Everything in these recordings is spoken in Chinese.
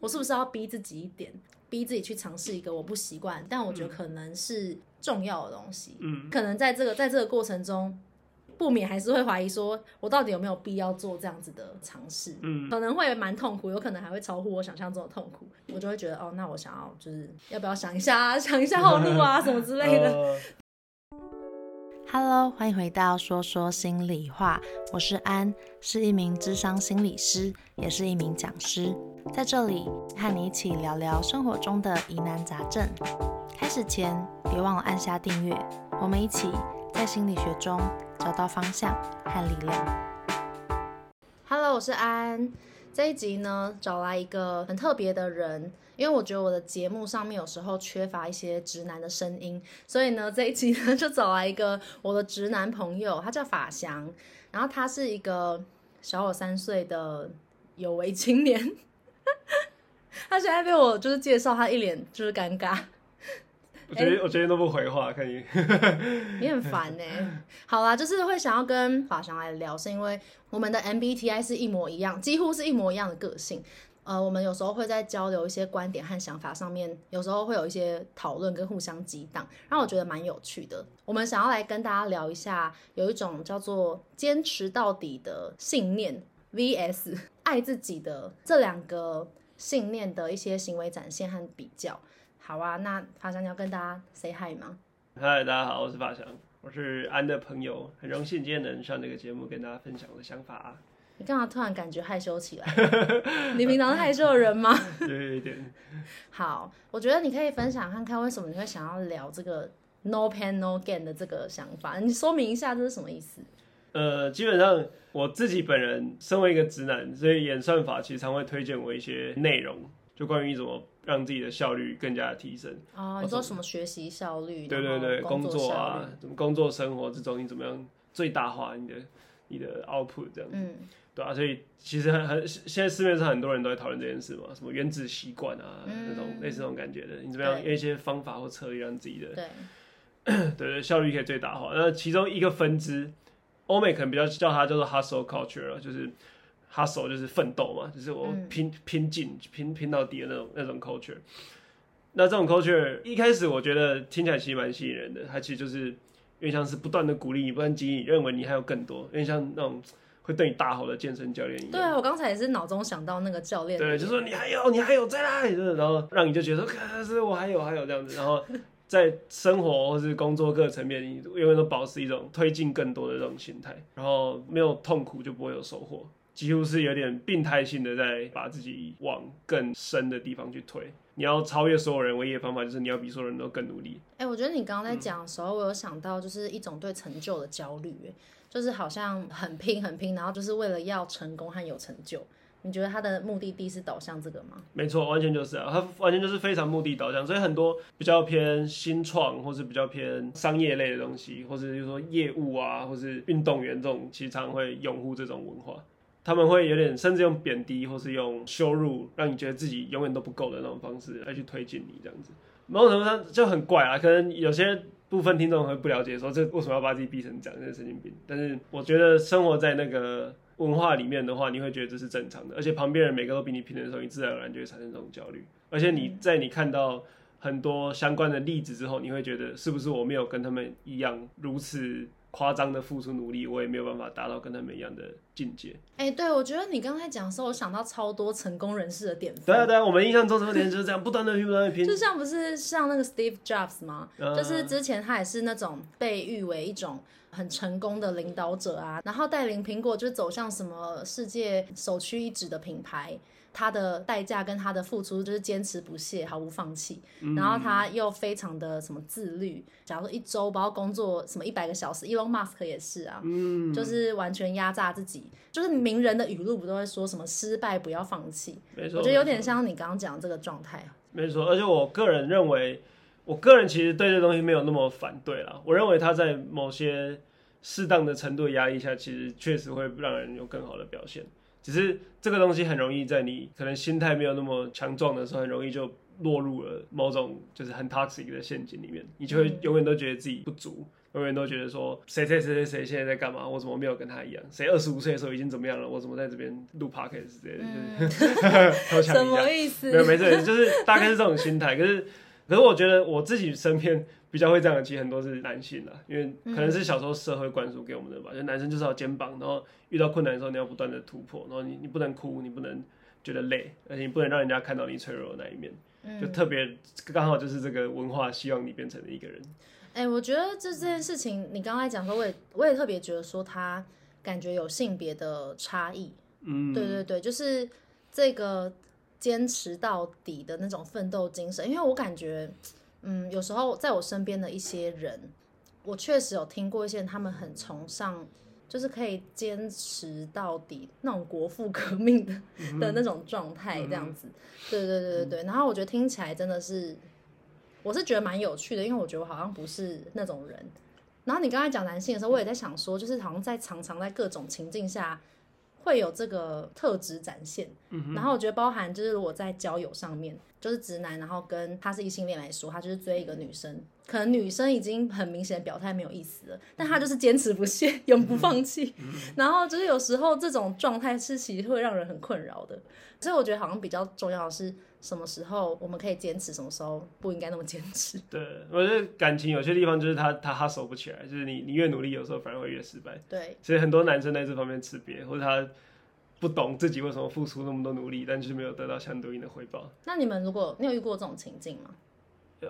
我是不是要逼自己一点，逼自己去尝试一个我不习惯，但我觉得可能是重要的东西。嗯，可能在这个在这个过程中，不免还是会怀疑说，我到底有没有必要做这样子的尝试？嗯，可能会蛮痛苦，有可能还会超乎我想象中的痛苦。我就会觉得，哦，那我想要就是要不要想一下，啊 想一下后路啊，什么之类的。呃 Hello，欢迎回到说说心里话。我是安，是一名智商心理师，也是一名讲师。在这里和你一起聊聊生活中的疑难杂症。开始前，别忘了按下订阅。我们一起在心理学中找到方向和力量。Hello，我是安。这一集呢，找来一个很特别的人。因为我觉得我的节目上面有时候缺乏一些直男的声音，所以呢，这一集呢就找来一个我的直男朋友，他叫法翔，然后他是一个小我三岁的有为青年，他现在被我就是介绍，他一脸就是尴尬。我觉得我觉得都不回话，可以。你很烦呢。好啦，就是会想要跟法翔来聊，是因为我们的 MBTI 是一模一样，几乎是一模一样的个性。呃，我们有时候会在交流一些观点和想法上面，有时候会有一些讨论跟互相激荡，让我觉得蛮有趣的。我们想要来跟大家聊一下，有一种叫做坚持到底的信念 vs 爱自己的这两个信念的一些行为展现和比较。好啊，那法祥你要跟大家 say hi 吗？嗨，大家好，我是法祥，我是安的朋友，很荣幸今天能上这个节目跟大家分享我的想法啊。你干嘛突然感觉害羞起来？你平常是害羞的人吗？有一点。好，我觉得你可以分享看看为什么你会想要聊这个 no pain no gain 的这个想法，你说明一下这是什么意思？呃，基本上我自己本人身为一个直男，所以演算法其实常会推荐我一些内容，就关于怎么让自己的效率更加的提升。啊，你说什么学习效率？对对对，工作啊，怎么工作生活之中你怎么样最大化你的你的 output 这样子。嗯对啊，所以其实很很现在市面上很多人都在讨论这件事嘛，什么原子习惯啊，嗯、那种类似这种感觉的，你怎么样用一些方法或策略让自己的对 对对效率可以最大化？那其中一个分支，欧美可能比较叫它叫做 hustle culture，就是 hustle 就是奋斗嘛，就是我拼、嗯、拼劲拼拼到底的那种那种 culture。那这种 culture 一开始我觉得听起来其实蛮吸引人的，它其实就是因为像是不断的鼓励你，不断激励你，认为你还有更多，因为像那种。会对你大吼的健身教练一样。对啊，我刚才也是脑中想到那个教练。对，就说你还有，你还有在哪里？然后让你就觉得，可是我还有，还有这样子。然后在生活或是工作各层面，你永远都保持一种推进更多的这种心态。然后没有痛苦就不会有收获，几乎是有点病态性的在把自己往更深的地方去推。你要超越所有人，唯一的方法就是你要比所有人都更努力。哎、欸，我觉得你刚刚在讲的时候，我有想到就是一种对成就的焦虑，哎。就是好像很拼很拼，然后就是为了要成功和有成就。你觉得他的目的地是导向这个吗？没错，完全就是啊，他完全就是非常目的导向。所以很多比较偏新创，或是比较偏商业类的东西，或是就是说业务啊，或是运动员这种，其实常会拥护这种文化。他们会有点甚至用贬低，或是用羞辱，让你觉得自己永远都不够的那种方式来去推进你这样子。某种程度上就很怪啊，可能有些。部分听众会不了解，说这为什么要把自己逼成这样，这是神经病。但是我觉得生活在那个文化里面的话，你会觉得这是正常的。而且旁边人每个都比你拼的时候，你自然而然就会产生这种焦虑。而且你在你看到很多相关的例子之后，你会觉得是不是我没有跟他们一样如此夸张的付出努力，我也没有办法达到跟他们一样的境界。哎、欸，对，我觉得你刚才讲的时候，我想到超多成功人士的典范。对啊，对啊，我们印象中成功人士就是这样，不断的拼，不断的拼。就像不是像那个 Steve Jobs 吗？嗯、就是之前他也是那种被誉为一种很成功的领导者啊，然后带领苹果就走向什么世界首屈一指的品牌。他的代价跟他的付出就是坚持不懈，毫无放弃。嗯、然后他又非常的什么自律，假如说一周包括工作什么一百个小时，Elon Musk 也是啊，嗯、就是完全压榨自己。就是名人的语录不都会说什么失败不要放弃？没错，我觉得有点像你刚刚讲的这个状态。没错，而且我个人认为，我个人其实对这东西没有那么反对啦。我认为他在某些适当的程度的压力下，其实确实会让人有更好的表现。只是这个东西很容易在你可能心态没有那么强壮的时候，很容易就落入了某种就是很 toxic 的陷阱里面，你就会永远都觉得自己不足。嗯永远都觉得说谁谁谁谁谁现在在干嘛？我怎么没有跟他一样？谁二十五岁的时候已经怎么样了？我怎么在这边录 podcast 之类的？嗯、什么意思？没有没事，就是大概是这种心态。可是可是我觉得我自己身边比较会这样的，其实很多是男性啦，因为可能是小时候社会灌输给我们的吧。嗯、就男生就是要肩膀，然后遇到困难的时候你要不断的突破，然后你你不能哭，你不能觉得累，而且你不能让人家看到你脆弱的那一面。嗯、就特别刚好就是这个文化希望你变成了一个人。哎、欸，我觉得这这件事情，你刚才讲说，我也我也特别觉得说，他感觉有性别的差异。嗯，对对对，就是这个坚持到底的那种奋斗精神。因为我感觉，嗯，有时候在我身边的一些人，我确实有听过一些人，他们很崇尚，就是可以坚持到底那种国父革命的、嗯、的那种状态，这样子。对对对对对，然后我觉得听起来真的是。我是觉得蛮有趣的，因为我觉得我好像不是那种人。然后你刚才讲男性的时候，我也在想说，就是好像在常常在各种情境下会有这个特质展现。嗯。然后我觉得包含就是如果在交友上面，就是直男，然后跟他是异性恋来说，他就是追一个女生，可能女生已经很明显表态没有意思了，但他就是坚持不懈，永不放弃。嗯。然后就是有时候这种状态是其实会让人很困扰的，所以我觉得好像比较重要的是。什么时候我们可以坚持，什么时候不应该那么坚持？对，我觉得感情有些地方就是他他他守不起来，就是你你越努力，有时候反而会越失败。对，其实很多男生在这方面吃瘪，或者他不懂自己为什么付出那么多努力，但就是没有得到相对应的回报。那你们如果你有遇过这种情境吗？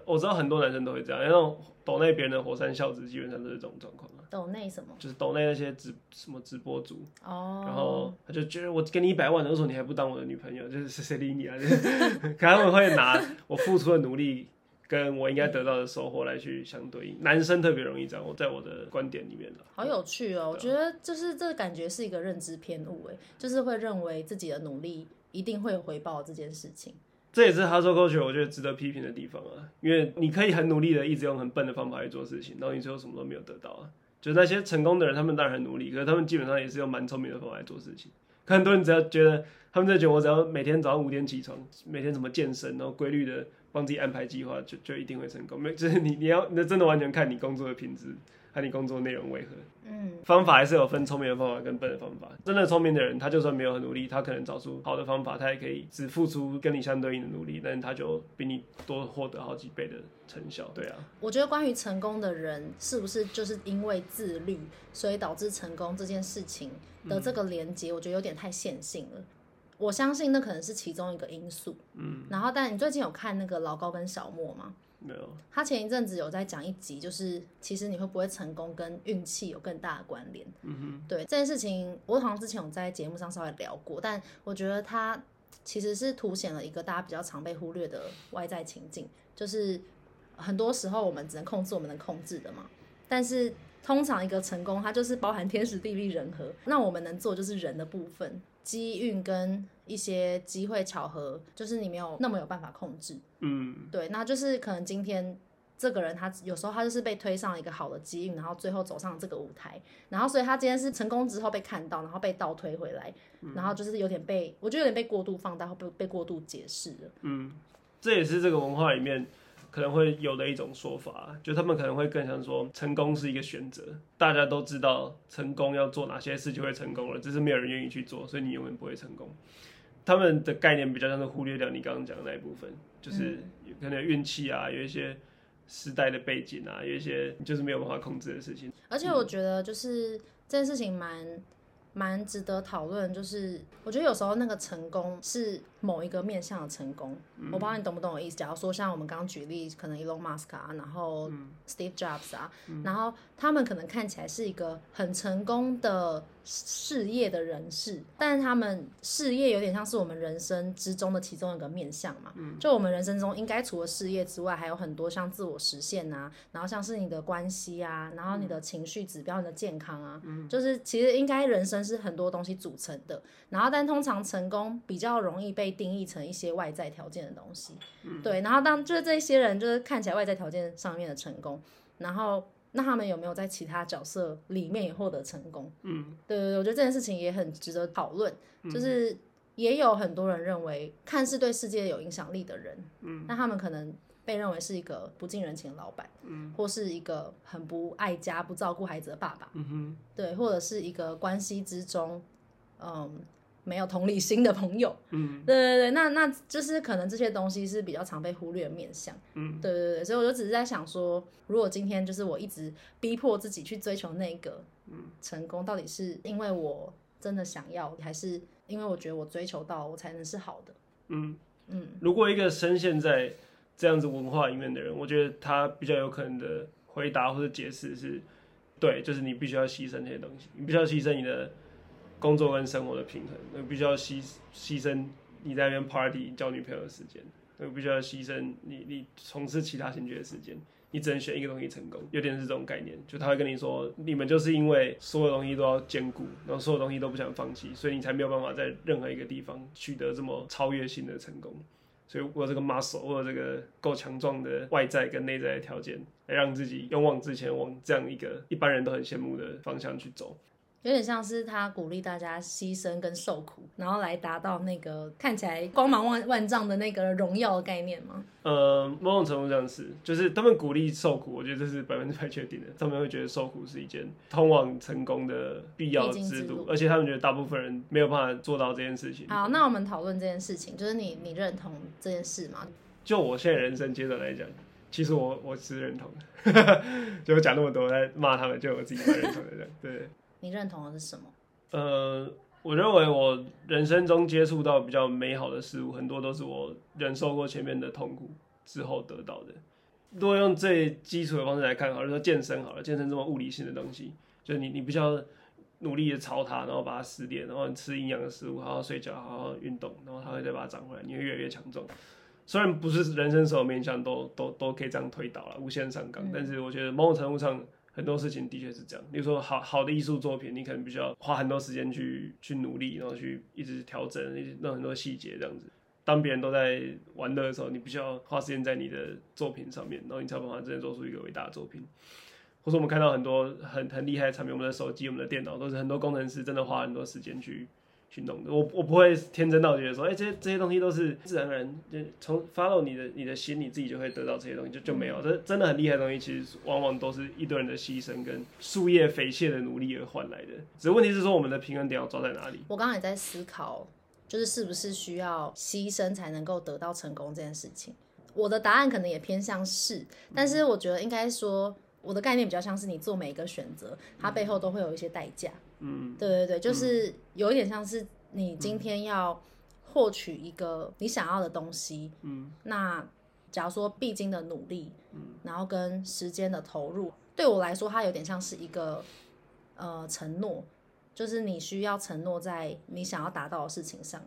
我知道很多男生都会这样，那种抖内别人的火山孝子，基本上都是这种状况。抖内什么？就是抖内那些直什么直播主哦，然后他就觉得我给你一百万，为什么你还不当我的女朋友？就是谁谁理你啊？就是 可他们会拿我付出的努力跟我应该得到的收获来去相对应。男生特别容易这样，我在我的观点里面好有趣哦，我觉得就是这个感觉是一个认知偏误，哎，就是会认为自己的努力一定会有回报这件事情。这也是 hustle culture 我觉得值得批评的地方啊，因为你可以很努力的一直用很笨的方法去做事情，然后你最后什么都没有得到啊。就那些成功的人，他们当然很努力，可是他们基本上也是用蛮聪明的方法来做事情。可很多人只要觉得，他们在觉得我只要每天早上五点起床，每天怎么健身，然后规律的帮自己安排计划，就就一定会成功。没，就是你你要那真的完全看你工作的品质。看你工作内容为何？嗯，方法还是有分聪明的方法跟笨的方法。真的聪明的人，他就算没有很努力，他可能找出好的方法，他也可以只付出跟你相对应的努力，但是他就比你多获得好几倍的成效。对啊，我觉得关于成功的人，是不是就是因为自律，所以导致成功这件事情的这个连接，我觉得有点太线性了。我相信那可能是其中一个因素。嗯，然后，但你最近有看那个老高跟小莫吗？没有，他前一阵子有在讲一集，就是其实你会不会成功跟运气有更大的关联。嗯哼，对这件事情，我好像之前有在节目上稍微聊过，但我觉得他其实是凸显了一个大家比较常被忽略的外在情境，就是很多时候我们只能控制我们能控制的嘛，但是通常一个成功，它就是包含天时地利人和，那我们能做就是人的部分。机运跟一些机会巧合，就是你没有那么有办法控制。嗯，对，那就是可能今天这个人他有时候他就是被推上了一个好的机运，然后最后走上这个舞台，然后所以他今天是成功之后被看到，然后被倒推回来，嗯、然后就是有点被我觉得有点被过度放大，或被被过度解释了。嗯，这也是这个文化里面。可能会有的一种说法，就他们可能会更想说，成功是一个选择，大家都知道成功要做哪些事就会成功了，只是没有人愿意去做，所以你永远不会成功。他们的概念比较像是忽略掉你刚刚讲的那一部分，就是可能运气啊，有一些时代的背景啊，有一些就是没有办法控制的事情。而且我觉得就是这件事情蛮蛮值得讨论，就是我觉得有时候那个成功是。某一个面向的成功，我不知道你懂不懂我意思。假如说像我们刚刚举例，可能 Elon Musk 啊，然后 Steve Jobs 啊，然后他们可能看起来是一个很成功的事业的人士，但是他们事业有点像是我们人生之中的其中一个面向嘛。就我们人生中应该除了事业之外，还有很多像自我实现啊，然后像是你的关系啊，然后你的情绪指标、你的健康啊，就是其实应该人生是很多东西组成的。然后但通常成功比较容易被定义成一些外在条件的东西，嗯、对，然后当就是这些人就是看起来外在条件上面的成功，然后那他们有没有在其他角色里面也获得成功？嗯，对对对，我觉得这件事情也很值得讨论，就是也有很多人认为，看似对世界有影响力的人，嗯，那他们可能被认为是一个不近人情的老板，嗯，或是一个很不爱家、不照顾孩子的爸爸，嗯哼，对，或者是一个关系之中，嗯，没有同理心的朋友，嗯，对对对，那那就是可能这些东西是比较常被忽略的面向，嗯，对对对，所以我就只是在想说，如果今天就是我一直逼迫自己去追求那个，嗯，成功，到底是因为我真的想要，还是？因为我觉得我追求到我才能是好的。嗯。嗯，如果一个深陷在这样子文化里面的人，我觉得他比较有可能的回答或者解释是，对，就是你必须要牺牲这些东西，你必须要牺牲你的工作跟生活的平衡，那必须要牺牺牲你在那边 party 交女朋友的时间，那必须要牺牲你你从事其他兴趣的时间。你只能选一个东西成功，有点是这种概念，就他会跟你说，你们就是因为所有东西都要兼顾，然后所有东西都不想放弃，所以你才没有办法在任何一个地方取得这么超越性的成功。所以我这个 muscle，我有这个够强壮的外在跟内在的条件，来让自己勇往直前，往这样一个一般人都很羡慕的方向去走。有点像是他鼓励大家牺牲跟受苦，然后来达到那个看起来光芒万万丈的那个荣耀的概念吗？呃，某种程度上是，就是他们鼓励受苦，我觉得这是百分之百确定的。他们会觉得受苦是一件通往成功的必要制度，之路，而且他们觉得大部分人没有办法做到这件事情。好，那我们讨论这件事情，就是你你认同这件事吗？就我现在人生阶段来讲，其实我我是认同的。就我讲那么多在骂他们，就我自己蛮认同的这样，对。你认同的是什么？呃，我认为我人生中接触到比较美好的事物，很多都是我忍受过前面的痛苦之后得到的。如果用最基础的方式来看，好，了说健身好了，健身这么物理性的东西，就是你你必须要努力的操它，然后把它撕裂，然后你吃营养的食物，好好睡觉，好好运动，然后它会再把它长回来，你会越来越强壮。虽然不是人生所有面向都都都可以这样推导了，无限上纲，但是我觉得某种程度上。很多事情的确是这样，比如说好好的艺术作品，你可能必须要花很多时间去去努力，然后去一直调整，弄很多细节这样子。当别人都在玩乐的时候，你必须要花时间在你的作品上面，然后你才有办法真正做出一个伟大的作品。或者我们看到很多很很厉害的产品，我们的手机、我们的电脑，都是很多工程师真的花很多时间去。去弄的，我我不会天真到觉得说，哎、欸，这些这些东西都是自然而然，就从 follow 你的你的心，你自己就会得到这些东西，就就没有。这真的很厉害的东西，其实往往都是一堆人的牺牲跟树叶匪懈的努力而换来的。只是问题是说，我们的平衡点要抓在哪里？我刚刚也在思考，就是是不是需要牺牲才能够得到成功这件事情。我的答案可能也偏向是，但是我觉得应该说，我的概念比较像是你做每一个选择，它背后都会有一些代价。嗯，对对对，就是有一点像是你今天要获取一个你想要的东西，嗯，那假如说必经的努力，嗯，然后跟时间的投入，对我来说，它有点像是一个呃承诺，就是你需要承诺在你想要达到的事情上。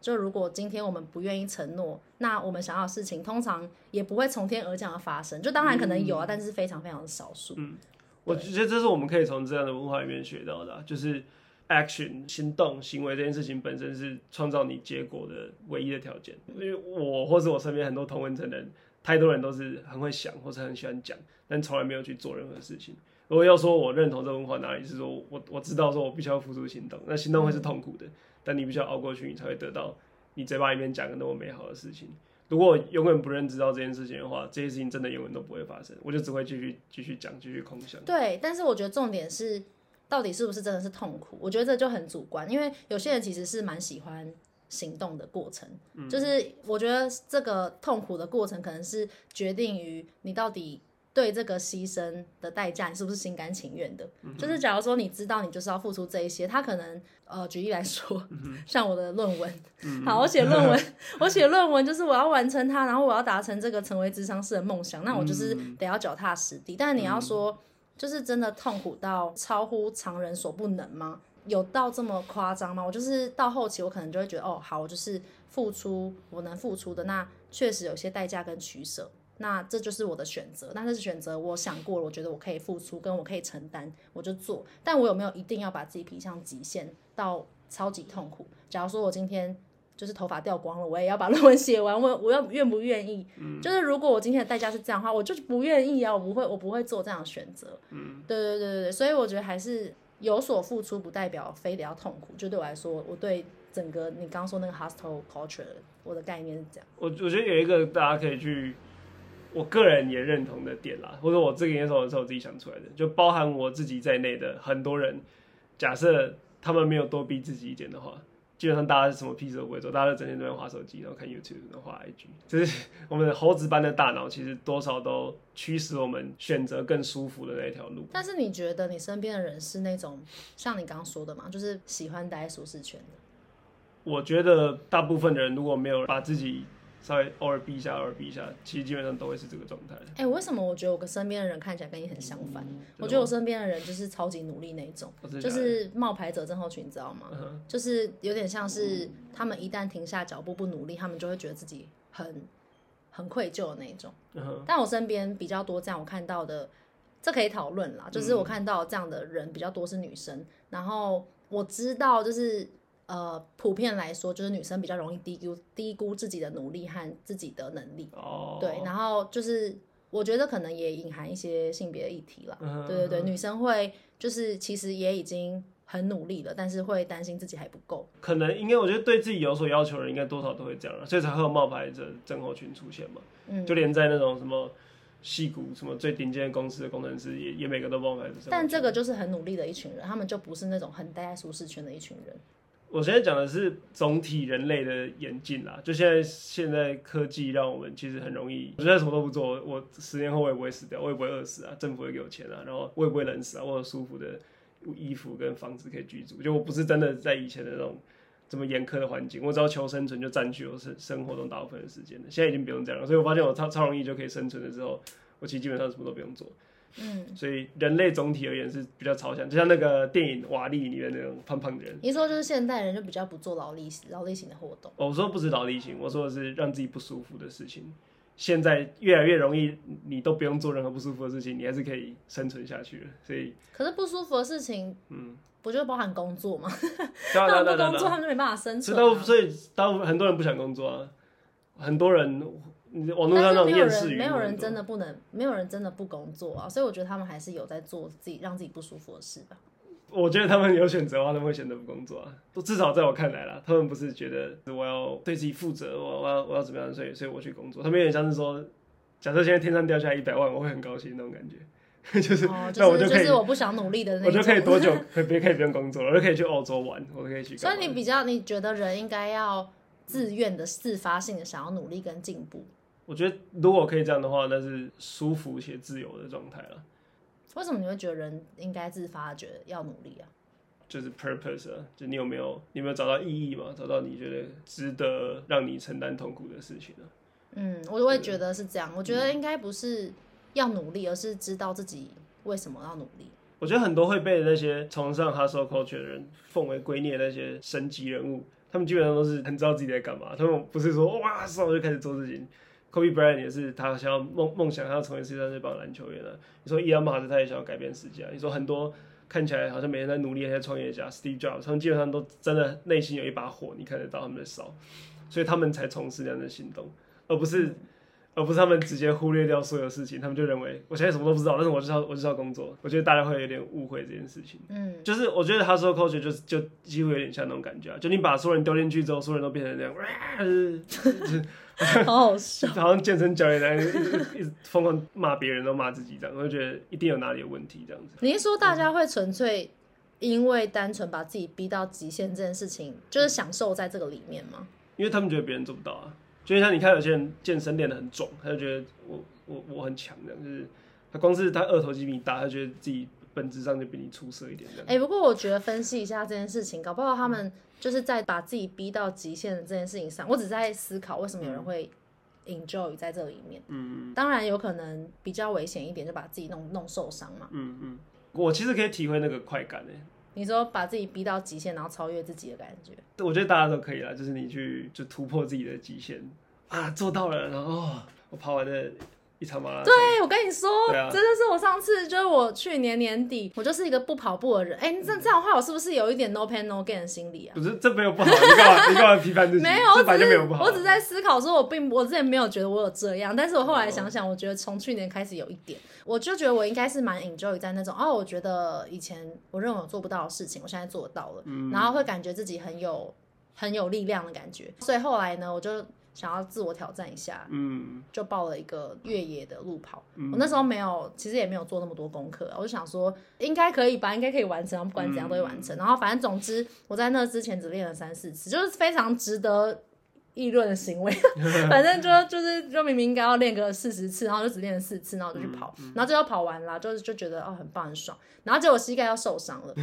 就如果今天我们不愿意承诺，那我们想要的事情通常也不会从天而降的发生。就当然可能有啊，嗯，但是非常非常的少数。嗯。我觉得这是我们可以从这样的文化里面学到的，就是 action 行动行为这件事情本身是创造你结果的唯一的条件。因为我或是我身边很多同温层人，太多人都是很会想或是很喜欢讲，但从来没有去做任何事情。如果要说我认同这文化哪里，是说我我知道说我必须要付出行动，那行动会是痛苦的，但你必须要熬过去，你才会得到你嘴巴里面讲的那么美好的事情。如果我永远不认知到这件事情的话，这些事情真的永远都不会发生，我就只会继续继续讲，继续空想。对，但是我觉得重点是，到底是不是真的是痛苦？我觉得这就很主观，因为有些人其实是蛮喜欢行动的过程，嗯，就是我觉得这个痛苦的过程可能是决定于你到底。对这个牺牲的代价，你是不是心甘情愿的？嗯、就是假如说你知道你就是要付出这一些，他可能呃，举例来说，嗯、像我的论文，嗯、好，我写论文，我写论文就是我要完成它，然后我要达成这个成为智商师的梦想，那我就是得要脚踏实地。嗯、但是你要说，就是真的痛苦到超乎常人所不能吗？有到这么夸张吗？我就是到后期，我可能就会觉得，哦，好，我就是付出我能付出的，那确实有些代价跟取舍。那这就是我的选择，但是选择我想过了，我觉得我可以付出，跟我可以承担，我就做。但我有没有一定要把自己逼向极限到超级痛苦？假如说我今天就是头发掉光了，我也要把论文写完，我我要愿不愿意？嗯，就是如果我今天的代价是这样的话，我就是不愿意啊，我不会，我不会做这样的选择。嗯，对对对对对，所以我觉得还是有所付出，不代表非得要痛苦。就对我来说，我对整个你刚刚说那个 hustle culture，我的概念是这样。我我觉得有一个大家可以去，我个人也认同的点啦，或者我这个演说是我自己想出来的，就包含我自己在内的很多人，假设他们没有多逼自己一点的话。基本上大家是什么屁事都不会做，大家都整天都在滑手机，然后看 YouTube，然后滑 IG。就是我们的猴子般的大脑，其实多少都驱使我们选择更舒服的那条路。但是你觉得你身边的人是那种像你刚刚说的嘛，就是喜欢待在舒适圈的？我觉得大部分的人如果没有把自己稍微偶尔避一下，偶尔避一下，其实基本上都会是这个状态。哎、欸，为什么我觉得我跟身边的人看起来跟你很相反？嗯、我觉得我身边的人就是超级努力那种，就是冒牌者症候群，你知道吗？嗯、就是有点像是他们一旦停下脚步不努力，他们就会觉得自己很很愧疚的那种。嗯、但我身边比较多这样，我看到的这可以讨论啦。就是我看到这样的人比较多是女生，嗯、然后我知道就是。呃，普遍来说，就是女生比较容易低估低估自己的努力和自己的能力。哦，对，然后就是我觉得可能也隐含一些性别的议题了。嗯，对对对，女生会就是其实也已经很努力了，但是会担心自己还不够。可能应该我觉得对自己有所要求的人，应该多少都会这样，所以才会有冒牌者症候群出现嘛。嗯，就连在那种什么戏骨什么最顶尖的公司的工程师，也也每个都冒牌者。但这个就是很努力的一群人，他们就不是那种很待在舒适圈的一群人。我现在讲的是总体人类的演进啦，就现在现在科技让我们其实很容易，我现在什么都不做，我十年后我也不会死掉，我也不会饿死啊，政府会给我钱啊，然后我也不会冷死啊，我有舒服的衣服跟房子可以居住，就我不是真的在以前的那种这么严苛的环境，我只要求生存就占据我生生活中大部分的时间了，现在已经不用这样了，所以我发现我超超容易就可以生存了之后，我其实基本上什么都不用做。嗯，所以人类总体而言是比较超强，就像那个电影《瓦力》里面那种胖胖的人。你说就是现代人就比较不做劳力劳力型的活动。我说不是劳力型，我说的是让自己不舒服的事情。现在越来越容易，你都不用做任何不舒服的事情，你还是可以生存下去的。所以，可是不舒服的事情，嗯，不就包含工作吗？他们不工作，他们就没办法生存啊。所以，大部分很多人不想工作啊，很多人。网络上那种厌世语，没有人真的不能，没有人真的不工作啊，所以我觉得他们还是有在做自己让自己不舒服的事吧。我觉得他们有选择的话，他们会选择不工作啊。都至少在我看来啦，他们不是觉得我要对自己负责，我我要我要怎么样，所以所以我去工作。他们有点像是说，假设现在天上掉下来一百万，我会很高兴那种感觉，就是那、哦、我就可以，就是我不想努力的那种，我就可以多久可以别可以不用工作了，我就可以去澳洲玩，我就可以去。所以你比较你觉得人应该要自愿的、自发性的想要努力跟进步。我觉得如果可以这样的话，那是舒服且自由的状态了。为什么你会觉得人应该自发觉得要努力啊？就是 purpose 啊，就你有没有你有没有找到意义嘛？找到你觉得值得让你承担痛苦的事情啊？嗯，我就会觉得是这样。我觉得应该不是要努力，而是知道自己为什么要努力。我觉得很多会被那些崇尚 hustle culture 的人奉为圭臬的那些神级人物，他们基本上都是很知道自己在干嘛。他们不是说哇，上我就开始做事情。Kobe Bryant 也是，他想要梦梦想，他要成为世界上最棒的篮球员了。你说伊恩马斯他也想要改变世界。啊你说很多看起来好像每天在努力还在创业家，Steve Jobs，他们基本上都真的内心有一把火，你看得到他们的烧，所以他们才从事这样的行动，而不是而不是他们直接忽略掉所有事情，他们就认为我现在什么都不知道，但是我就要我就要工作。我觉得大家会有点误会这件事情。嗯，就是我觉得 hustle culture 就就几乎有点像那种感觉啊，就你把所有人丢进去之后，所有人都变成这样。呃好好笑，好像健身教练在一直疯狂骂别人，都骂自己这样，我就觉得一定有哪里有问题这样子。你是说大家会纯粹因为单纯把自己逼到极限这件事情，就是享受在这个里面吗？因为他们觉得别人做不到啊，就像你看有些人健身练得很壮，他就觉得我我我很强这样，就是他光是他二头肌比你大，他觉得自己本质上就比你出色一点这样。哎、欸，不过我觉得分析一下这件事情，搞不好他们。就是在把自己逼到极限的这件事情上，我只是在思考为什么有人会 enjoy 在这里面。嗯，当然有可能比较危险一点，就把自己弄弄受伤嘛。嗯嗯，我其实可以体会那个快感诶。你说把自己逼到极限，然后超越自己的感觉，我觉得大家都可以啦。就是你去就突破自己的极限啊，做到了，然后、我跑完的。一场马拉松。对，我跟你说，啊、真的是我上次就是我去年年底，我就是一个不跑步的人。哎、欸，这这样的话，我是不是有一点 no pain no gain 的心理啊？不是，这没有不好，你干嘛 你干嘛批判自己？没有，我只是我只是在思考说，我并我之前没有觉得我有这样，但是我后来想想，我觉得从去年开始有一点，我就觉得我应该是蛮 enjoy 在那种哦，我觉得以前我认为我做不到的事情，我现在做得到了，嗯、然后会感觉自己很有很有力量的感觉。所以后来呢，我就想要自我挑战一下，嗯，就报了一个越野的路跑。嗯、我那时候没有，其实也没有做那么多功课，我就想说应该可以吧，应该可以完成，不管怎样都会完成。嗯、然后反正总之我在那之前只练了三四次，就是非常值得。议论的行为，反正就就是就明明应该要练个四十次，然后就只练了四次，然后我就去跑，嗯嗯、然后最后跑完了，就是就觉得哦很棒很爽，然后结果膝盖要受伤了，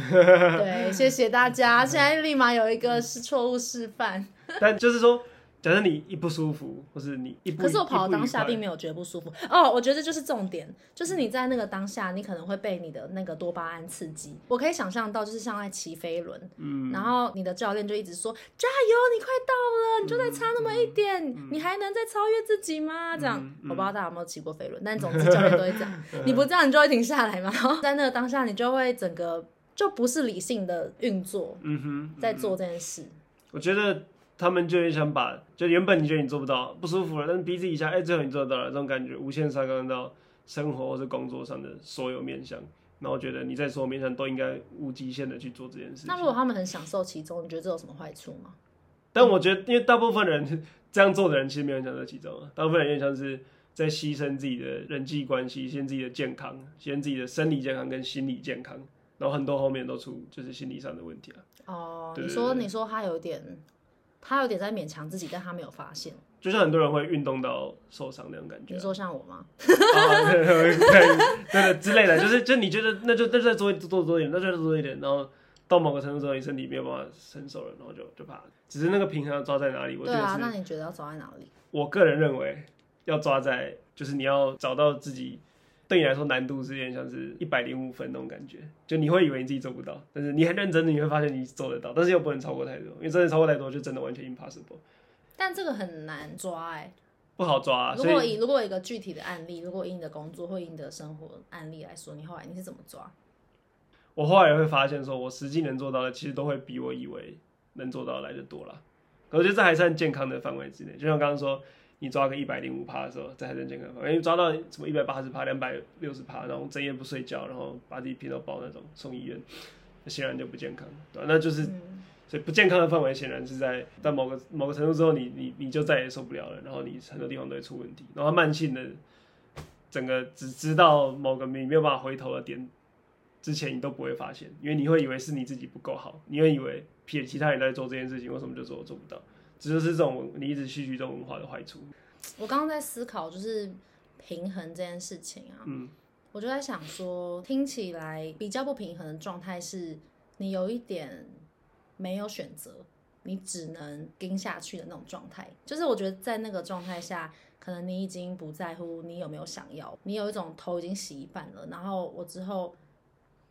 对，谢谢大家，现在立马有一个是错误示范，但就是说。假设你一不舒服，或是你一不，可是我跑到当下并没有觉得不舒服哦。我觉得这就是重点，就是你在那个当下，你可能会被你的那个多巴胺刺激。我可以想象到，就是像在骑飞轮，嗯，然后你的教练就一直说加油，你快到了，你就再差那么一点，嗯、你还能再超越自己吗？这样，嗯嗯、我不知道大家有没有骑过飞轮，但总之教练都会这样，你不这样你就会停下来嘛。然 后在那个当下，你就会整个就不是理性的运作，嗯哼，在做这件事。我觉得。他们就会想把，就原本你觉得你做不到，不舒服了，但是逼自己一下，哎、欸，最后你做到了，这种感觉无限上纲到生活或者工作上的所有面向。那我觉得你在所有面向都应该无极限的去做这件事情。那如果他们很享受其中，你觉得这有什么坏处吗？但我觉得，因为大部分人这样做的人其实没有享受其中啊，大部分人也像是在牺牲自己的人际关系，牺牲自己的健康，牺牲自己的生理健康跟心理健康，然后很多后面都出就是心理上的问题啊。哦，你说你说他有点。他有点在勉强自己，但他没有发现。就像很多人会运动到受伤那种感觉、啊。你说像我吗？啊、对对对之类的，就是就你觉得那就那就再做做多一点，那就再做多一点，然后到某个程度之后，你身体没有办法承受了，然后就就怕。只是那个平衡要抓在哪里？我觉得是。对啊，那你觉得要抓在哪里？我个人认为要抓在，就是你要找到自己。对你来说难度是有点像是一百零五分那种感觉，就你会以为你自己做不到，但是你很认真的，你会发现你做得到，但是又不能超过太多，因为真的超过太多就真的完全 impossible。但这个很难抓哎、欸，不好抓、啊。如果以如果一个具体的案例，如果以你的工作或以你的生活案例来说，你后来你是怎么抓？我后来也会发现，说我实际能做到的，其实都会比我以为能做到的来的多了。可我觉得这还算健康的范围之内，就像刚刚说。你抓个一百零五趴的时候，这还算健康。因为抓到什么一百八十趴、两百六十趴，然后整夜不睡觉，然后把自己拼到爆那种，送医院，那显然就不健康，对吧？那就是，所以不健康的范围显然是在在某个某个程度之后你，你你你就再也受不了了，然后你很多地方都会出问题，然后慢性的，整个只知道某个你没有办法回头的点之前，你都不会发现，因为你会以为是你自己不够好，你会以为其其他人在做这件事情，为什么就做做不到？这就是这种你一直吸取这种文化的坏处。我刚刚在思考，就是平衡这件事情啊。嗯，我就在想说，听起来比较不平衡的状态是，你有一点没有选择，你只能跟下去的那种状态。就是我觉得在那个状态下，可能你已经不在乎你有没有想要，你有一种头已经洗一半了。然后我之后。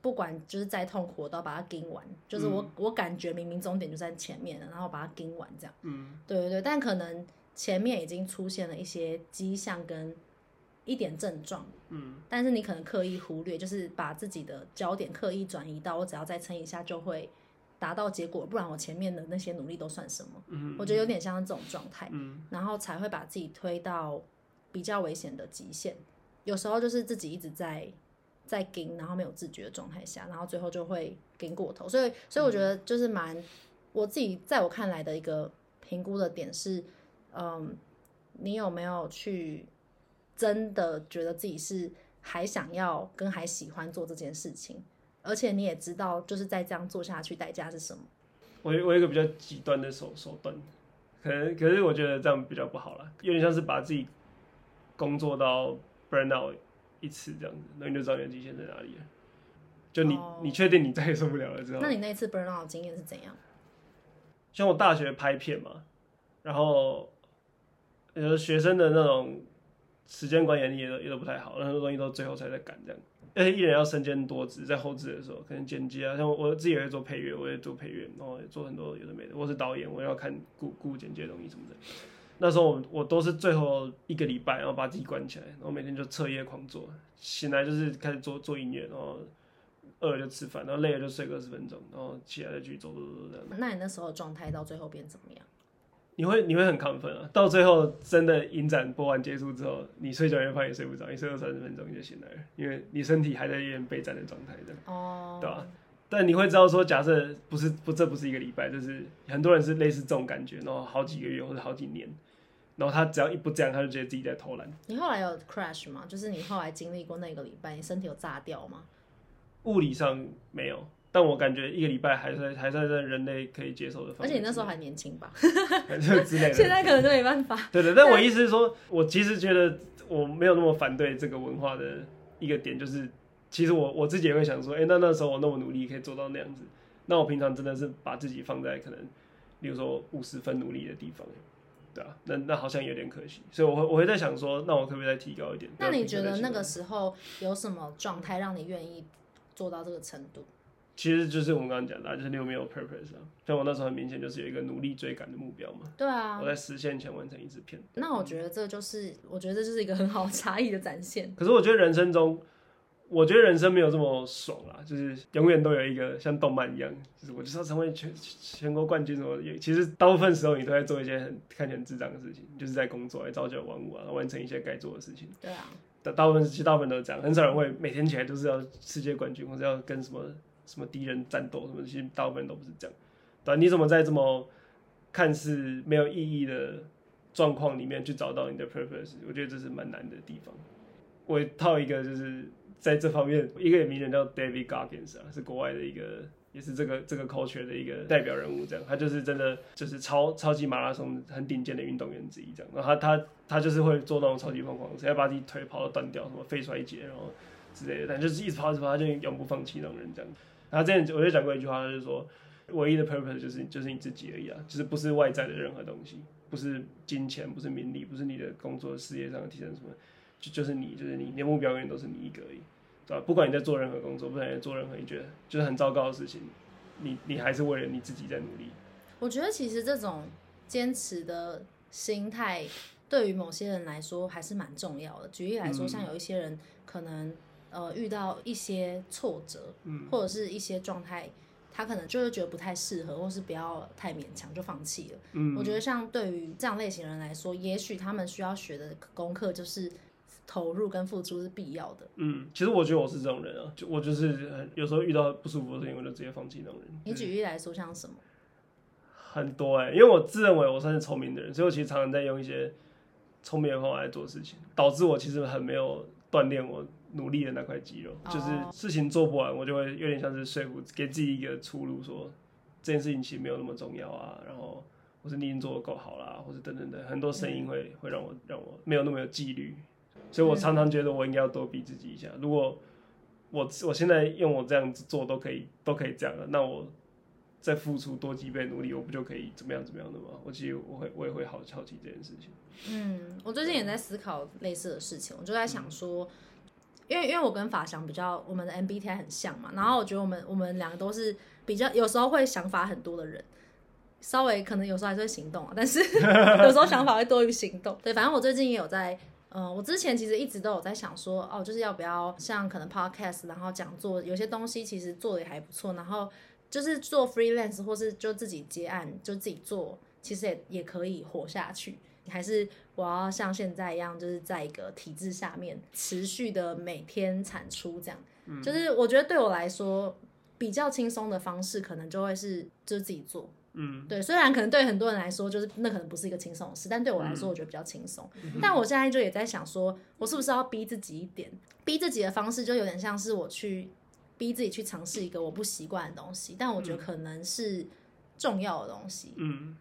不管就是再痛苦，我都要把它盯完。就是我，嗯、我感觉明明终点就在前面了，然后把它盯完这样。嗯，对对对。但可能前面已经出现了一些迹象跟一点症状。嗯，但是你可能刻意忽略，就是把自己的焦点刻意转移到我只要再撑一下就会达到结果，不然我前面的那些努力都算什么？嗯，我觉得有点像这种状态。嗯，然后才会把自己推到比较危险的极限。有时候就是自己一直在。在跟，然后没有自觉的状态下，然后最后就会跟过头，所以，所以我觉得就是蛮，我自己在我看来的一个评估的点是，嗯，你有没有去真的觉得自己是还想要跟还喜欢做这件事情，而且你也知道就是在这样做下去代价是什么？我我有一个比较极端的手手段，可能可是我觉得这样比较不好了，有点像是把自己工作到 burn out。一次这样子，那你就知道你的极限在哪里了。就你，oh. 你确定你再也受不了了之后，那你那一次 burnout 的经验是怎样？像我大学拍片嘛，然后呃学生的那种时间管理也都也都不太好，很多东西都最后才在赶这样。而且艺人要身兼多职，在后置的时候可能剪辑啊，像我，自己也会做配乐，我也做配乐，然后也做很多有的没的。我是导演，我要看顾顾剪辑的东西什么的。那时候我我都是最后一个礼拜，然后把自己关起来，然后每天就彻夜狂做，醒来就是开始做做音乐，然后饿了就吃饭，然后累了就睡个二十分钟，然后起来再继续做做做这样。那你那时候状态到最后变怎么样？你会你会很亢奋啊！到最后真的影展播完结束之后，你睡觉也发现也睡不着，你睡了三十分钟你就醒来了，因为你身体还在有点备战的状态的。哦，对吧？但你会知道说，假设不是不这不是一个礼拜，就是很多人是类似这种感觉，然后好几个月或者好几年，然后他只要一不这样，他就觉得自己在偷懒。你后来有 crash 吗？就是你后来经历过那个礼拜，你身体有炸掉吗？物理上没有，但我感觉一个礼拜还是还算在人类可以接受的范围。而且你那时候还年轻吧？之类的。现在可能就没办法。对对，但我意思是说，我其实觉得我没有那么反对这个文化的一个点，就是。其实我我自己也会想说，哎、欸，那那时候我那么努力可以做到那样子，那我平常真的是把自己放在可能，比如说五十分努力的地方，对啊，那那好像有点可惜，所以我会我会在想说，那我可不可以再提高一点？那你觉得那个时候有什么状态让你愿意做到这个程度？其实就是我们刚刚讲的，就是你有没有 purpose 啊？像我那时候很明显就是有一个努力追赶的目标嘛。对啊。我在实现前完成一支片。那我觉得这就是，我觉得这就是一个很好差异的展现。可是我觉得人生中。我觉得人生没有这么爽啦，就是永远都有一个像动漫一样，就是我就是要成为全全国冠军什么的。其实大部分时候你都在做一些很看起来很智障的事情，就是在工作来朝九晚五啊，完成一些该做的事情。对啊。大大部分其实大部分都是这样，很少人会每天起来都是要世界冠军或者要跟什么什么敌人战斗什么。其实大部分都不是这样。对，你怎么在这么看似没有意义的状况里面去找到你的 purpose？我觉得这是蛮难的地方。我套一个就是。在这方面，一个也名人叫 David Goggins 啊，是国外的一个，也是这个这个 culture 的一个代表人物。这样，他就是真的就是超超级马拉松很顶尖的运动员之一。这样，然后他他他就是会做那种超级疯狂，直接把自己腿跑到断掉，什么肺衰竭，然后之类的。但就是一直跑一直跑，他就永不放弃那种人。这样，然后之前我就讲过一句话，就是说，唯一的 purpose 就是就是你自己而已啊，就是不是外在的任何东西，不是金钱，不是名利，不是你的工作事业上的提升什么，就就是你，就是你，你的目标永远都是你一个而已。对吧？不管你在做任何工作，不管你在做任何你觉得就是很糟糕的事情，你你还是为了你自己在努力。我觉得其实这种坚持的心态，对于某些人来说还是蛮重要的。举例来说，像有一些人可能呃遇到一些挫折，嗯，或者是一些状态，他可能就是觉得不太适合，或是不要太勉强就放弃了。嗯，我觉得像对于这样类型人来说，也许他们需要学的功课就是。投入跟付出是必要的。嗯，其实我觉得我是这种人啊，就我就是有时候遇到不舒服的事情，我就直接放弃那种人。你举例来说，像什么？很多哎、欸，因为我自认为我算是聪明的人，所以我其实常常在用一些聪明的方法来做事情，导致我其实很没有锻炼我努力的那块肌肉。哦、就是事情做不完，我就会有点像是说服给自己一个出路说，说这件事情其实没有那么重要啊，然后或是你已经做的够好啦，或者等等的很多声音会、嗯、会让我让我没有那么有纪律。所以我常常觉得我应该要多逼自己一下。如果我我现在用我这样子做都可以都可以这样了，那我再付出多几倍努力，我不就可以怎么样怎么样的吗？我其实我会我也会好好奇这件事情。嗯，我最近也在思考类似的事情，我就在想说，因为因为我跟法祥比较，我们的 MBTI 很像嘛，然后我觉得我们我们两个都是比较有时候会想法很多的人，稍微可能有时候还是会行动啊，但是 有时候想法会多于行动。对，反正我最近也有在。嗯，我之前其实一直都有在想说，哦，就是要不要像可能 podcast，然后讲座，有些东西其实做的也还不错，然后就是做 freelance 或是就自己接案，就自己做，其实也也可以活下去。还是我要像现在一样，就是在一个体制下面持续的每天产出这样。嗯，就是我觉得对我来说比较轻松的方式，可能就会是就自己做。嗯，对，虽然可能对很多人来说，就是那可能不是一个轻松的事，但对我来说，我觉得比较轻松。嗯、但我现在就也在想说，我是不是要逼自己一点？逼自己的方式就有点像是我去逼自己去尝试一个我不习惯的东西，但我觉得可能是重要的东西。嗯，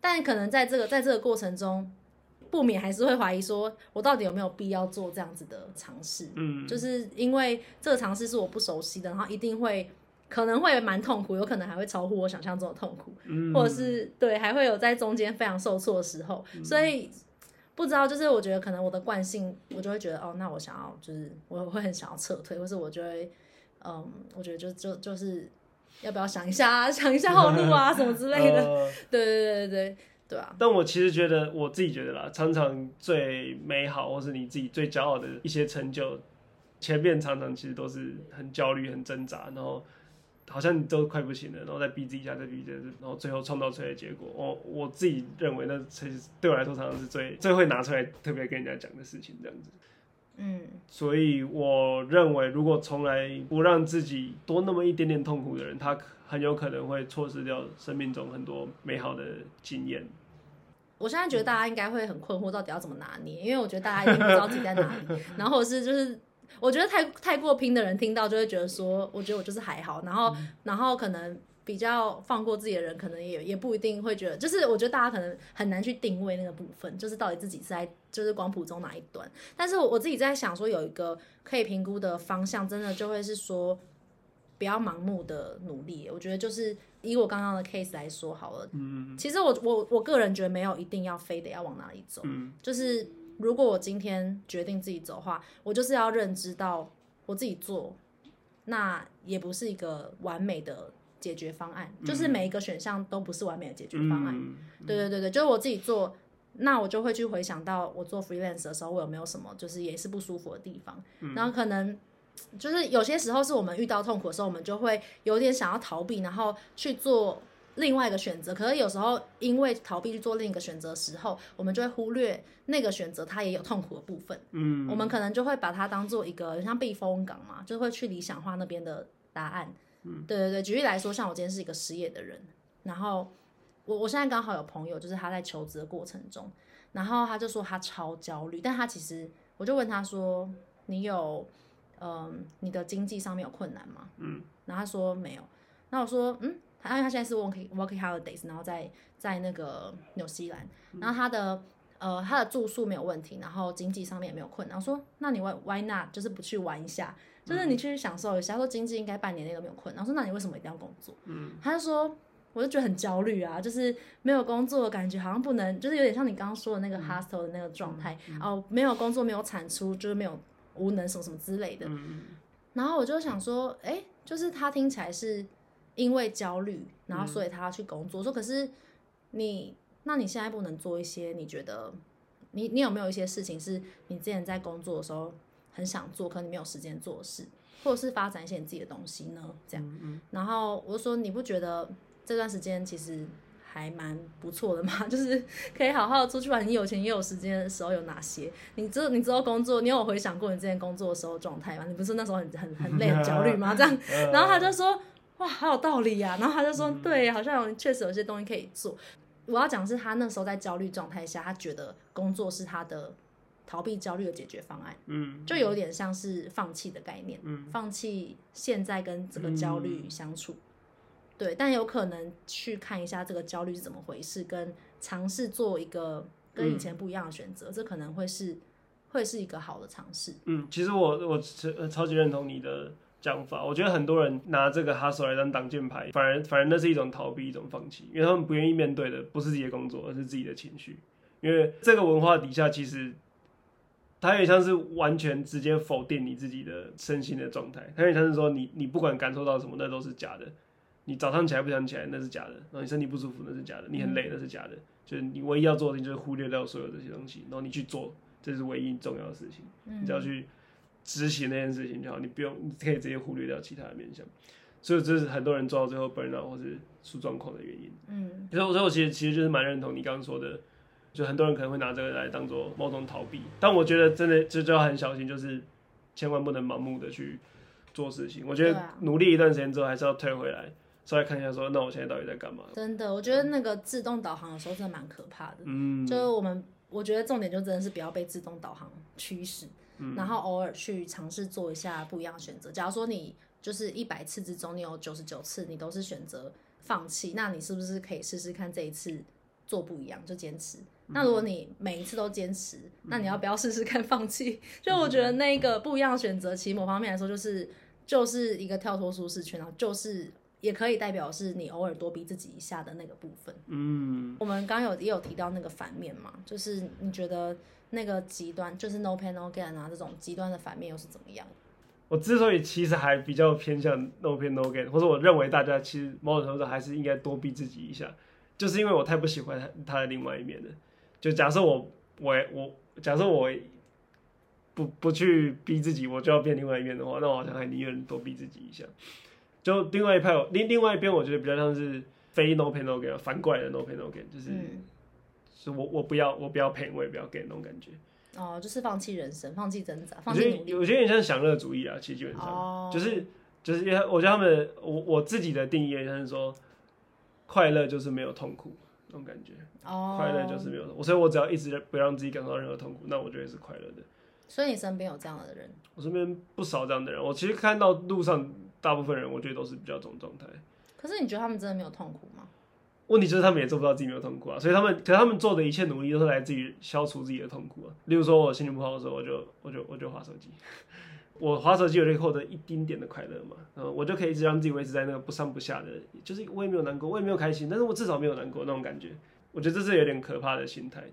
但可能在这个在这个过程中，不免还是会怀疑说，我到底有没有必要做这样子的尝试？嗯，就是因为这个尝试是我不熟悉的，然后一定会。可能会蛮痛苦，有可能还会超乎我想象中的痛苦，嗯、或者是对，还会有在中间非常受挫的时候，嗯、所以不知道，就是我觉得可能我的惯性，我就会觉得哦，那我想要就是我会很想要撤退，或是我就会嗯，我觉得就就就是要不要想一下，啊 想一下后路啊什么之类的，呃、对对对对对对啊！但我其实觉得我自己觉得啦，常常最美好或是你自己最骄傲的一些成就，前面常常其实都是很焦虑、很挣扎，然后。好像你都快不行了，然后再逼自己一下，再逼自己，然后最后创造出来的结果，我我自己认为那其实对我来说常常是最最会拿出来特别跟人家讲的事情，这样子。嗯，所以我认为，如果从来不让自己多那么一点点痛苦的人，他很有可能会错失掉生命中很多美好的经验。我现在觉得大家应该会很困惑，到底要怎么拿捏？因为我觉得大家一定不知道自己在哪里，然后是就是，我觉得太太过拼的人听到就会觉得说，我觉得我就是还好，然后、嗯、然后可能。比较放过自己的人，可能也也不一定会觉得，就是我觉得大家可能很难去定位那个部分，就是到底自己是在就是光谱中哪一端。但是我自己在想说，有一个可以评估的方向，真的就会是说，不要盲目的努力。我觉得就是以我刚刚的 case 来说好了，嗯，其实我我我个人觉得没有一定要非得要往哪里走，嗯，就是如果我今天决定自己走的话，我就是要认知到我自己做，那也不是一个完美的。解决方案就是每一个选项都不是完美的解决方案。嗯、对对对对，就是我自己做，那我就会去回想到我做 freelance 的时候，我有没有什么就是也是不舒服的地方。嗯、然后可能就是有些时候是我们遇到痛苦的时候，我们就会有点想要逃避，然后去做另外一个选择。可是有时候因为逃避去做另一个选择的时候，我们就会忽略那个选择它也有痛苦的部分。嗯，我们可能就会把它当做一个像避风港嘛，就会去理想化那边的答案。嗯对对对，举例来说，像我今天是一个失业的人，然后我我现在刚好有朋友，就是他在求职的过程中，然后他就说他超焦虑，但他其实我就问他说，你有嗯、呃、你的经济上面有困难吗？嗯，然后他说没有，那我说嗯，他因为他现在是 working working holidays，然后在在那个纽西兰，然后他的呃他的住宿没有问题，然后经济上面也没有困难，我说那你 why why not 就是不去玩一下？就是你去享受一下，他说经济应该半年内都没有困难。我说那你为什么一定要工作？嗯，他就说我就觉得很焦虑啊，就是没有工作的感觉好像不能，就是有点像你刚刚说的那个 hustle 的那个状态、嗯嗯、哦，没有工作，没有产出，就是没有无能什么什么之类的。嗯、然后我就想说，哎、欸，就是他听起来是因为焦虑，然后所以他要去工作。嗯、说可是你，那你现在不能做一些你觉得你你有没有一些事情是你之前在工作的时候？很想做，可你没有时间做的事，或者是发展一些你自己的东西呢？这样，嗯嗯、然后我就说，你不觉得这段时间其实还蛮不错的吗？就是可以好好出去玩，你有钱也有时间的时候有哪些？你知你知道工作，你有回想过你之前工作的时候状态吗？你不是那时候很很很累很焦虑吗？这样，然后他就说，哇，好有道理呀、啊。然后他就说，嗯、对，好像确实有些东西可以做。我要讲的是他那时候在焦虑状态下，他觉得工作是他的。逃避焦虑的解决方案，嗯，就有点像是放弃的概念，嗯，放弃现在跟这个焦虑相处，嗯、对，但有可能去看一下这个焦虑是怎么回事，跟尝试做一个跟以前不一样的选择，嗯、这可能会是会是一个好的尝试。嗯，其实我我超级认同你的讲法，我觉得很多人拿这个 hustle 来当挡箭牌，反而反而那是一种逃避，一种放弃，因为他们不愿意面对的不是自己的工作，而是自己的情绪，因为这个文化底下其实。它有点像是完全直接否定你自己的身心的状态，它有点像是说你你不管感受到什么，那都是假的。你早上起来不想起来，那是假的；然后你身体不舒服，那是假的；你很累，那是假的。就是你唯一要做的，就是忽略掉所有这些东西，然后你去做，这是唯一重要的事情。你只要去执行那件事情就好，你不用，你可以直接忽略掉其他的面向。所以这是很多人做到最后 burn out 或是出状况的原因。嗯，所以所以我其实其实就是蛮认同你刚刚说的。就很多人可能会拿这个来当做某种逃避，但我觉得真的就就要很小心，就是千万不能盲目的去做事情。我觉得努力一段时间之后，还是要退回来，稍微看一下说，那我现在到底在干嘛？真的，我觉得那个自动导航的时候真的蛮可怕的。嗯，就是我们我觉得重点就真的是不要被自动导航驱使，嗯、然后偶尔去尝试做一下不一样的选择。假如说你就是一百次之中，你有九十九次你都是选择放弃，那你是不是可以试试看这一次做不一样，就坚持？那如果你每一次都坚持，那你要不要试试看放弃？就我觉得那个不一样的选择，其实某方面来说，就是就是一个跳脱舒适圈，然后就是也可以代表是你偶尔多逼自己一下的那个部分。嗯，我们刚刚有也有提到那个反面嘛，就是你觉得那个极端，就是 no pain no gain 啊这种极端的反面又是怎么样？我之所以其实还比较偏向 no pain no gain，或者我认为大家其实某种程度上还是应该多逼自己一下，就是因为我太不喜欢他他的另外一面了。就假设我我我假设我不不去逼自己，我就要变另外一面的话，那我好像还宁愿多逼自己一下。就另外一派，另另外一边，我觉得比较像是非 no pain no gain 反过来的 no pain no gain，就是就我我不要我不要 pain，我也不要 gain 那种感觉。哦，就是放弃人生，放弃挣扎，放弃努力。得我觉得有点像享乐主义啊，其实基本上、哦就是就是因为我觉得他们我我自己的定义就是说，快乐就是没有痛苦那种感觉，哦，快乐就是没有，所以我只要一直不让自己感受到任何痛苦，那我觉得是快乐的。所以你身边有这样的人，我身边不少这样的人，我其实看到路上大部分人，我觉得都是比较这种状态。可是你觉得他们真的没有痛苦吗？问题就是他们也做不到自己没有痛苦啊，所以他们，可是他们做的一切努力都是来自于消除自己的痛苦啊。例如说，我心情不好的时候，我就我就我就划手机，我划手机我就获得一丁点的快乐嘛，嗯，我就可以一直让自己维持在那个不上不下的，就是我也没有难过，我也没有开心，但是我至少没有难过那种感觉。我觉得这是有点可怕的心态。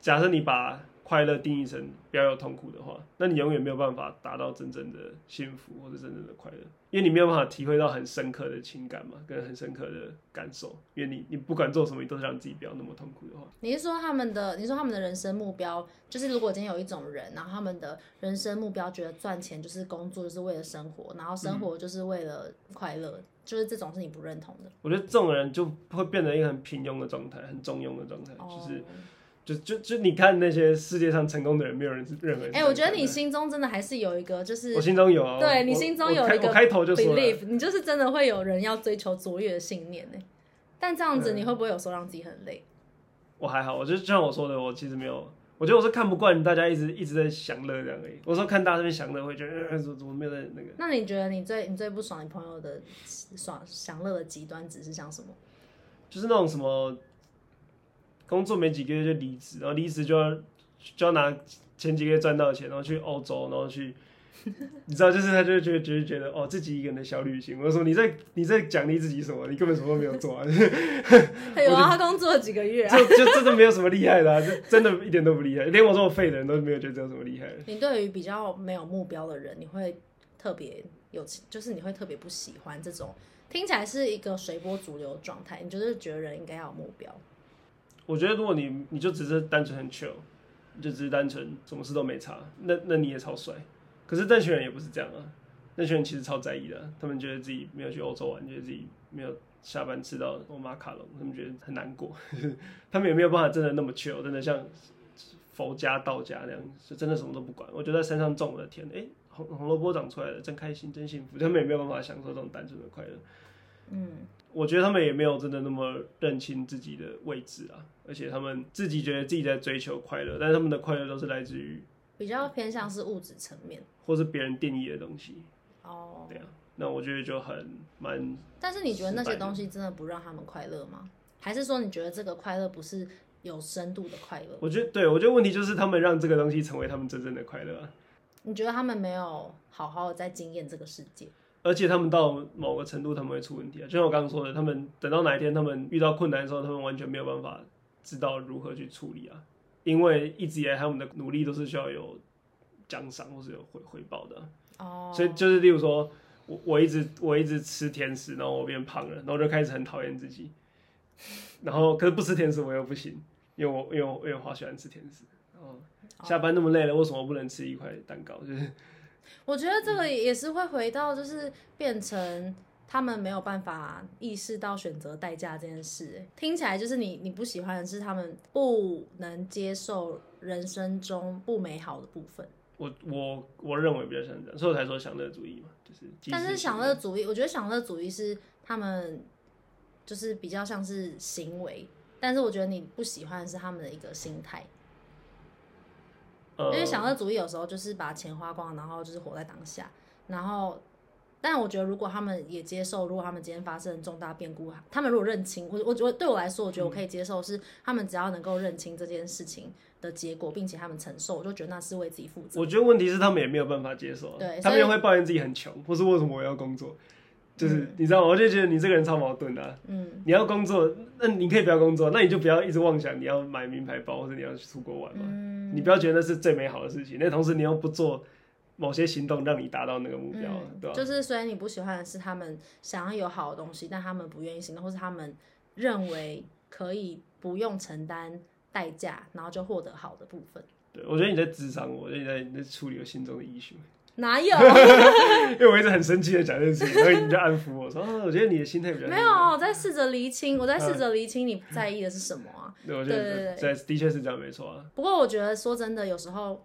假设你把快乐定义成不要有痛苦的话，那你永远没有办法达到真正的幸福或者真正的快乐，因为你没有办法体会到很深刻的情感嘛，跟很深刻的感受。因为你你不管做什么，你都是让自己不要那么痛苦的话。你是说他们的？你说他们的人生目标就是，如果今天有一种人，然后他们的人生目标觉得赚钱就是工作，就是为了生活，然后生活就是为了快乐，嗯、就是这种是你不认同的？我觉得这种人就会变成一个很平庸的状态，很中庸的状态，哦、就是。就就就你看那些世界上成功的人，没有人是任何人。哎、欸，我觉得你心中真的还是有一个，就是我心中有啊。对你心中有一个我开头就是 belief，你就是真的会有人要追求卓越的信念呢。但这样子你会不会有时候让自己很累？我还好，我就就像我说的，我其实没有，我觉得我是看不惯大家一直一直在享乐这样而已。我说看大家这边享乐，会觉得、呃、怎么没有在那个？那你觉得你最你最不爽你朋友的爽享乐的极端值是像什么？就是那种什么。工作没几个月就离职，然后离职就要就要拿前几个月赚到的钱，然后去欧洲，然后去，你知道，就是他就会觉得觉得觉得哦，自己一个人的小旅行。我就说你在你在奖励自己什么？你根本什么都没有做啊！有啊，他工作了几个月啊，就就真的没有什么厉害的啊，就真的一点都不厉害，连我这么废的人都没有觉得有什么厉害的。你对于比较没有目标的人，你会特别有，就是你会特别不喜欢这种听起来是一个随波逐流的状态，你就是觉得人应该要有目标。我觉得，如果你你就只是单纯很 chill，你就只是单纯什么事都没差，那那你也超帅。可是那群人也不是这样啊，那群人其实超在意的，他们觉得自己没有去欧洲玩，觉得自己没有下班吃到欧马卡龙，他们觉得很难过。他们也没有办法真的那么 chill，真的像佛家、道家那样，是真的什么都不管。我觉得在山上种我的天，哎、欸，红红萝卜长出来了，真开心，真幸福。他们也没有办法享受这种单纯的快乐。嗯。我觉得他们也没有真的那么认清自己的位置啊，而且他们自己觉得自己在追求快乐，但是他们的快乐都是来自于比较偏向是物质层面，或是别人定义的东西。哦，对啊，那我觉得就很蛮。但是你觉得那些东西真的不让他们快乐吗？还是说你觉得这个快乐不是有深度的快乐？我觉得，对，我觉得问题就是他们让这个东西成为他们真正的快乐啊。你觉得他们没有好好的在经验这个世界？而且他们到某个程度，他们会出问题啊。就像我刚刚说的，他们等到哪一天他们遇到困难的时候，他们完全没有办法知道如何去处理啊。因为一直以来他们的努力都是需要有奖赏或是有回回报的。哦。Oh. 所以就是例如说，我我一直我一直吃甜食，然后我变胖了，然后就开始很讨厌自己。然后可是不吃甜食我又不行，因为我因为我因为我好喜欢吃甜食。哦。下班那么累了，为什么不能吃一块蛋糕？就是。我觉得这个也是会回到，就是变成他们没有办法意识到选择代价这件事。听起来就是你你不喜欢的是他们不能接受人生中不美好的部分。我我我认为比较像这样，所以我才说享乐主义嘛，就是。但是享乐主义，我觉得享乐主义是他们就是比较像是行为，但是我觉得你不喜欢的是他们的一个心态。因为享乐主义有时候就是把钱花光，然后就是活在当下。然后，但我觉得如果他们也接受，如果他们今天发生重大变故，他们如果认清，我我觉得对我来说，我觉得我可以接受，是他们只要能够认清这件事情的结果，并且他们承受，我就觉得那是为自己负责。我觉得问题是他们也没有办法接受，对，他们也会抱怨自己很穷，或是为什么我要工作。就是、嗯、你知道吗？我就觉得你这个人超矛盾的、啊。嗯，你要工作，那你可以不要工作，那你就不要一直妄想你要买名牌包或者你要去出国玩嘛。嗯，你不要觉得那是最美好的事情。那同时你又不做某些行动让你达到那个目标，嗯、对吧？就是虽然你不喜欢的是他们想要有好的东西，但他们不愿意行动，或是他们认为可以不用承担代价，然后就获得好的部分。对，我觉得你在智商，我觉得你在你在处理我心中的 issue。哪有？因为我一直很生气的讲这件事情，所以你就安抚我说：“我觉得你的心态比较……没有，我在试着厘清，我在试着厘清你在意的是什么啊？” 对，我觉得在的确是这样，没错啊。不过我觉得说真的，有时候，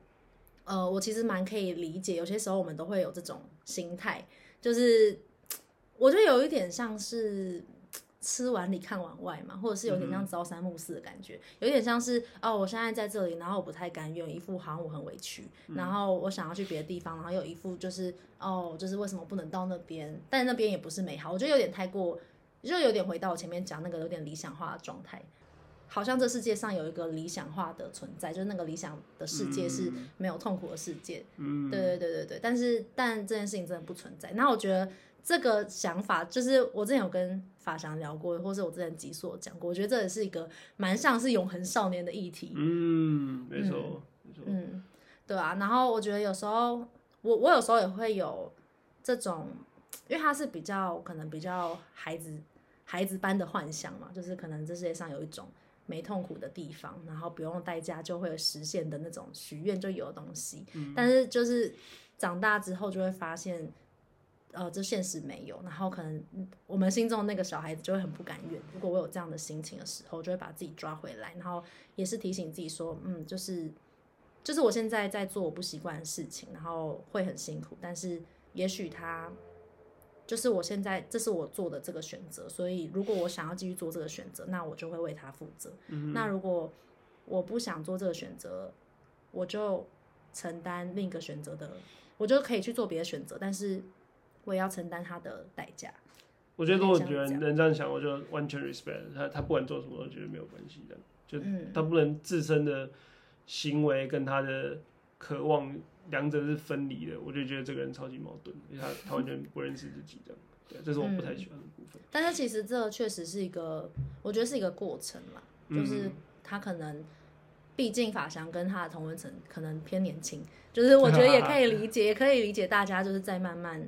呃，我其实蛮可以理解，有些时候我们都会有这种心态，就是我觉得有一点像是。吃碗里看碗外嘛，或者是有点像朝三暮四的感觉，嗯、有点像是哦，我现在在这里，然后我不太甘愿，一副好像我很委屈，嗯、然后我想要去别的地方，然后有一副就是哦，就是为什么不能到那边？但那边也不是美好，我觉得有点太过，就有点回到我前面讲那个有点理想化的状态，好像这世界上有一个理想化的存在，就是那个理想的世界是没有痛苦的世界。嗯，对对对对对，但是但这件事情真的不存在。那我觉得。这个想法就是我之前有跟法祥聊过，或是我之前集数讲过，我觉得这也是一个蛮像是永恒少年的议题。嗯，没错，嗯、没错。嗯，对啊。然后我觉得有时候我我有时候也会有这种，因为他是比较可能比较孩子孩子般的幻想嘛，就是可能这世界上有一种没痛苦的地方，然后不用代价就会实现的那种许愿就有的东西。嗯、但是就是长大之后就会发现。呃，这现实没有，然后可能我们心中的那个小孩子就会很不甘愿。如果我有这样的心情的时候，就会把自己抓回来，然后也是提醒自己说，嗯，就是就是我现在在做我不习惯的事情，然后会很辛苦，但是也许他就是我现在这是我做的这个选择，所以如果我想要继续做这个选择，那我就会为他负责。嗯。那如果我不想做这个选择，我就承担另一个选择的，我就可以去做别的选择，但是。我也要承担他的代价。我觉得，如果觉得能这样想，我就完全 respect 他。他不管做什么，我觉得没有关系的。就他不能自身的行为跟他的渴望两者是分离的，我就觉得这个人超级矛盾，因为他他完全不认识自己这样。对，这是我不太喜欢的部分。但是其实这确实是一个，我觉得是一个过程嘛，就是他可能，毕竟法祥跟他的同温层可能偏年轻，就是我觉得也可以理解，也可以理解大家就是在慢慢。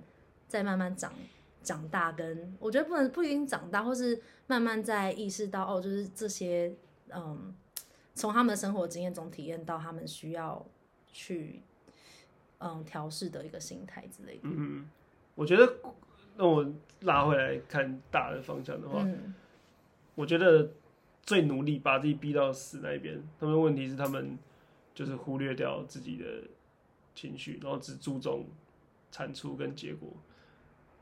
在慢慢长长大，跟我觉得不能不一定长大，或是慢慢在意识到哦，就是这些嗯，从他们的生活经验中体验到他们需要去嗯调试的一个心态之类的。嗯，我觉得那我拉回来看大的方向的话，嗯，我觉得最努力把自己逼到死那一边，他们的问题是他们就是忽略掉自己的情绪，然后只注重产出跟结果。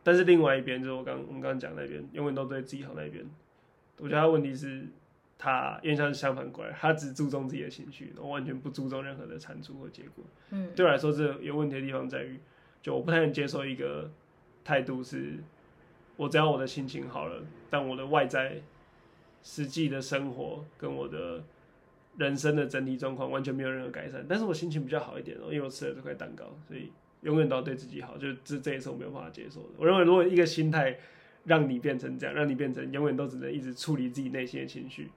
但是另外一边就是我刚我们刚刚讲那边，永远都对自己好那一边。我觉得他问题是，他因为像是相反过来，他只注重自己的情绪，然后完全不注重任何的产出和结果。嗯，对我来说，这有问题的地方在于，就我不太能接受一个态度是，我只要我的心情好了，但我的外在实际的生活跟我的人生的整体状况完全没有任何改善，但是我心情比较好一点哦，因为我吃了这块蛋糕，所以。永远都要对自己好，就这这也是我没有办法接受的。我认为，如果一个心态让你变成这样，让你变成永远都只能一直处理自己内心的情绪，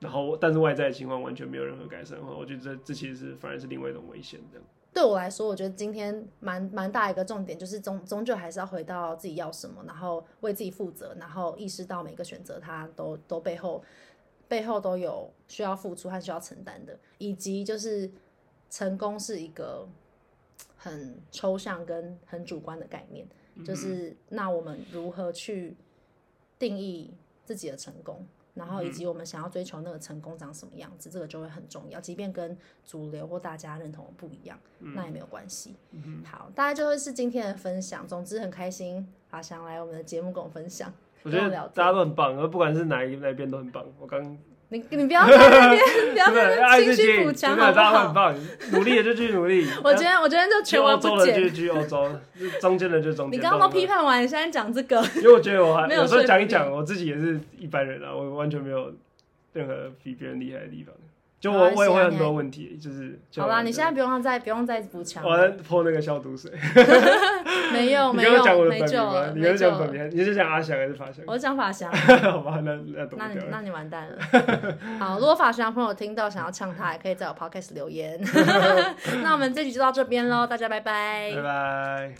然后但是外在的情况完全没有任何改善的话，我觉得这这其实是反而是另外一种危险。这样对我来说，我觉得今天蛮蛮大一个重点就是终终究还是要回到自己要什么，然后为自己负责，然后意识到每个选择它都都背后背后都有需要付出和需要承担的，以及就是成功是一个。很抽象跟很主观的概念，就是那我们如何去定义自己的成功，然后以及我们想要追求那个成功长什么样子，这个就会很重要。即便跟主流或大家认同的不一样，那也没有关系。好，大概就会是今天的分享。总之很开心，法祥来我们的节目跟我分享。我觉得大家都很棒，而不管是哪一哪一边都很棒。我刚。你你不要在那边，不要在那边 情绪补强，好不好？很棒，努力的就继续努力。我今天 我今天就全文不减，就去欧洲，中间的就中间。你刚刚都批判完，你现在讲这个，因为我觉得我还有时候讲一讲，我自己也是一般人啊，我完全没有任何比别人厉害的地方。就我我也会很多问题，就是好啦，你现在不用再不用再补强，我在泼那个消毒水。没有没有没救了，你刚刚讲本名，你是讲阿翔还是法翔？我是讲法翔。好吧，那那那你那你完蛋了。好，如果法翔朋友听到想要呛他，也可以在我 podcast 留言。那我们这集就到这边喽，大家拜拜，拜拜。